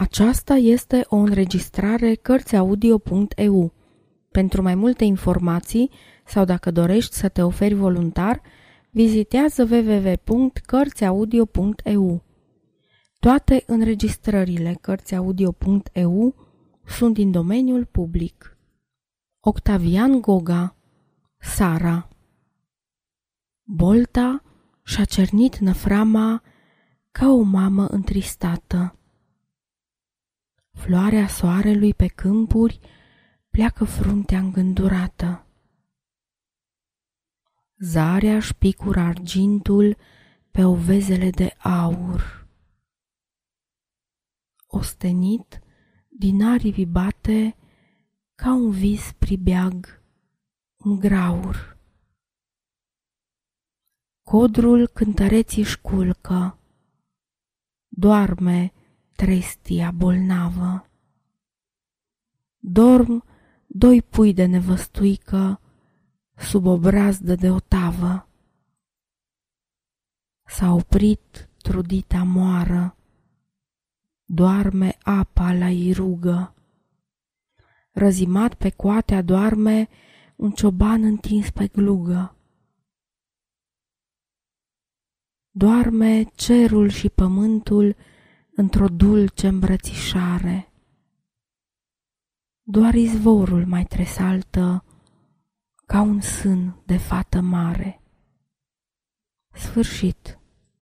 Aceasta este o înregistrare Cărțiaudio.eu. Pentru mai multe informații sau dacă dorești să te oferi voluntar, vizitează www.cărțiaudio.eu. Toate înregistrările Cărțiaudio.eu sunt din domeniul public. Octavian Goga Sara Bolta și-a cernit năframa ca o mamă întristată. Floarea soarelui pe câmpuri pleacă fruntea îngândurată. Zarea-și picur argintul pe ovezele de aur. Ostenit din aripi bate ca un vis pribeag un graur. Codrul cântăreții șculcă, doarme trestia bolnavă. Dorm doi pui de nevăstuică sub o brazdă de otavă. S-a oprit trudita moară, doarme apa la irugă. Răzimat pe coatea doarme un cioban întins pe glugă. Doarme cerul și pământul într-o dulce îmbrățișare. Doar izvorul mai tresaltă ca un sân de fată mare. Sfârșit.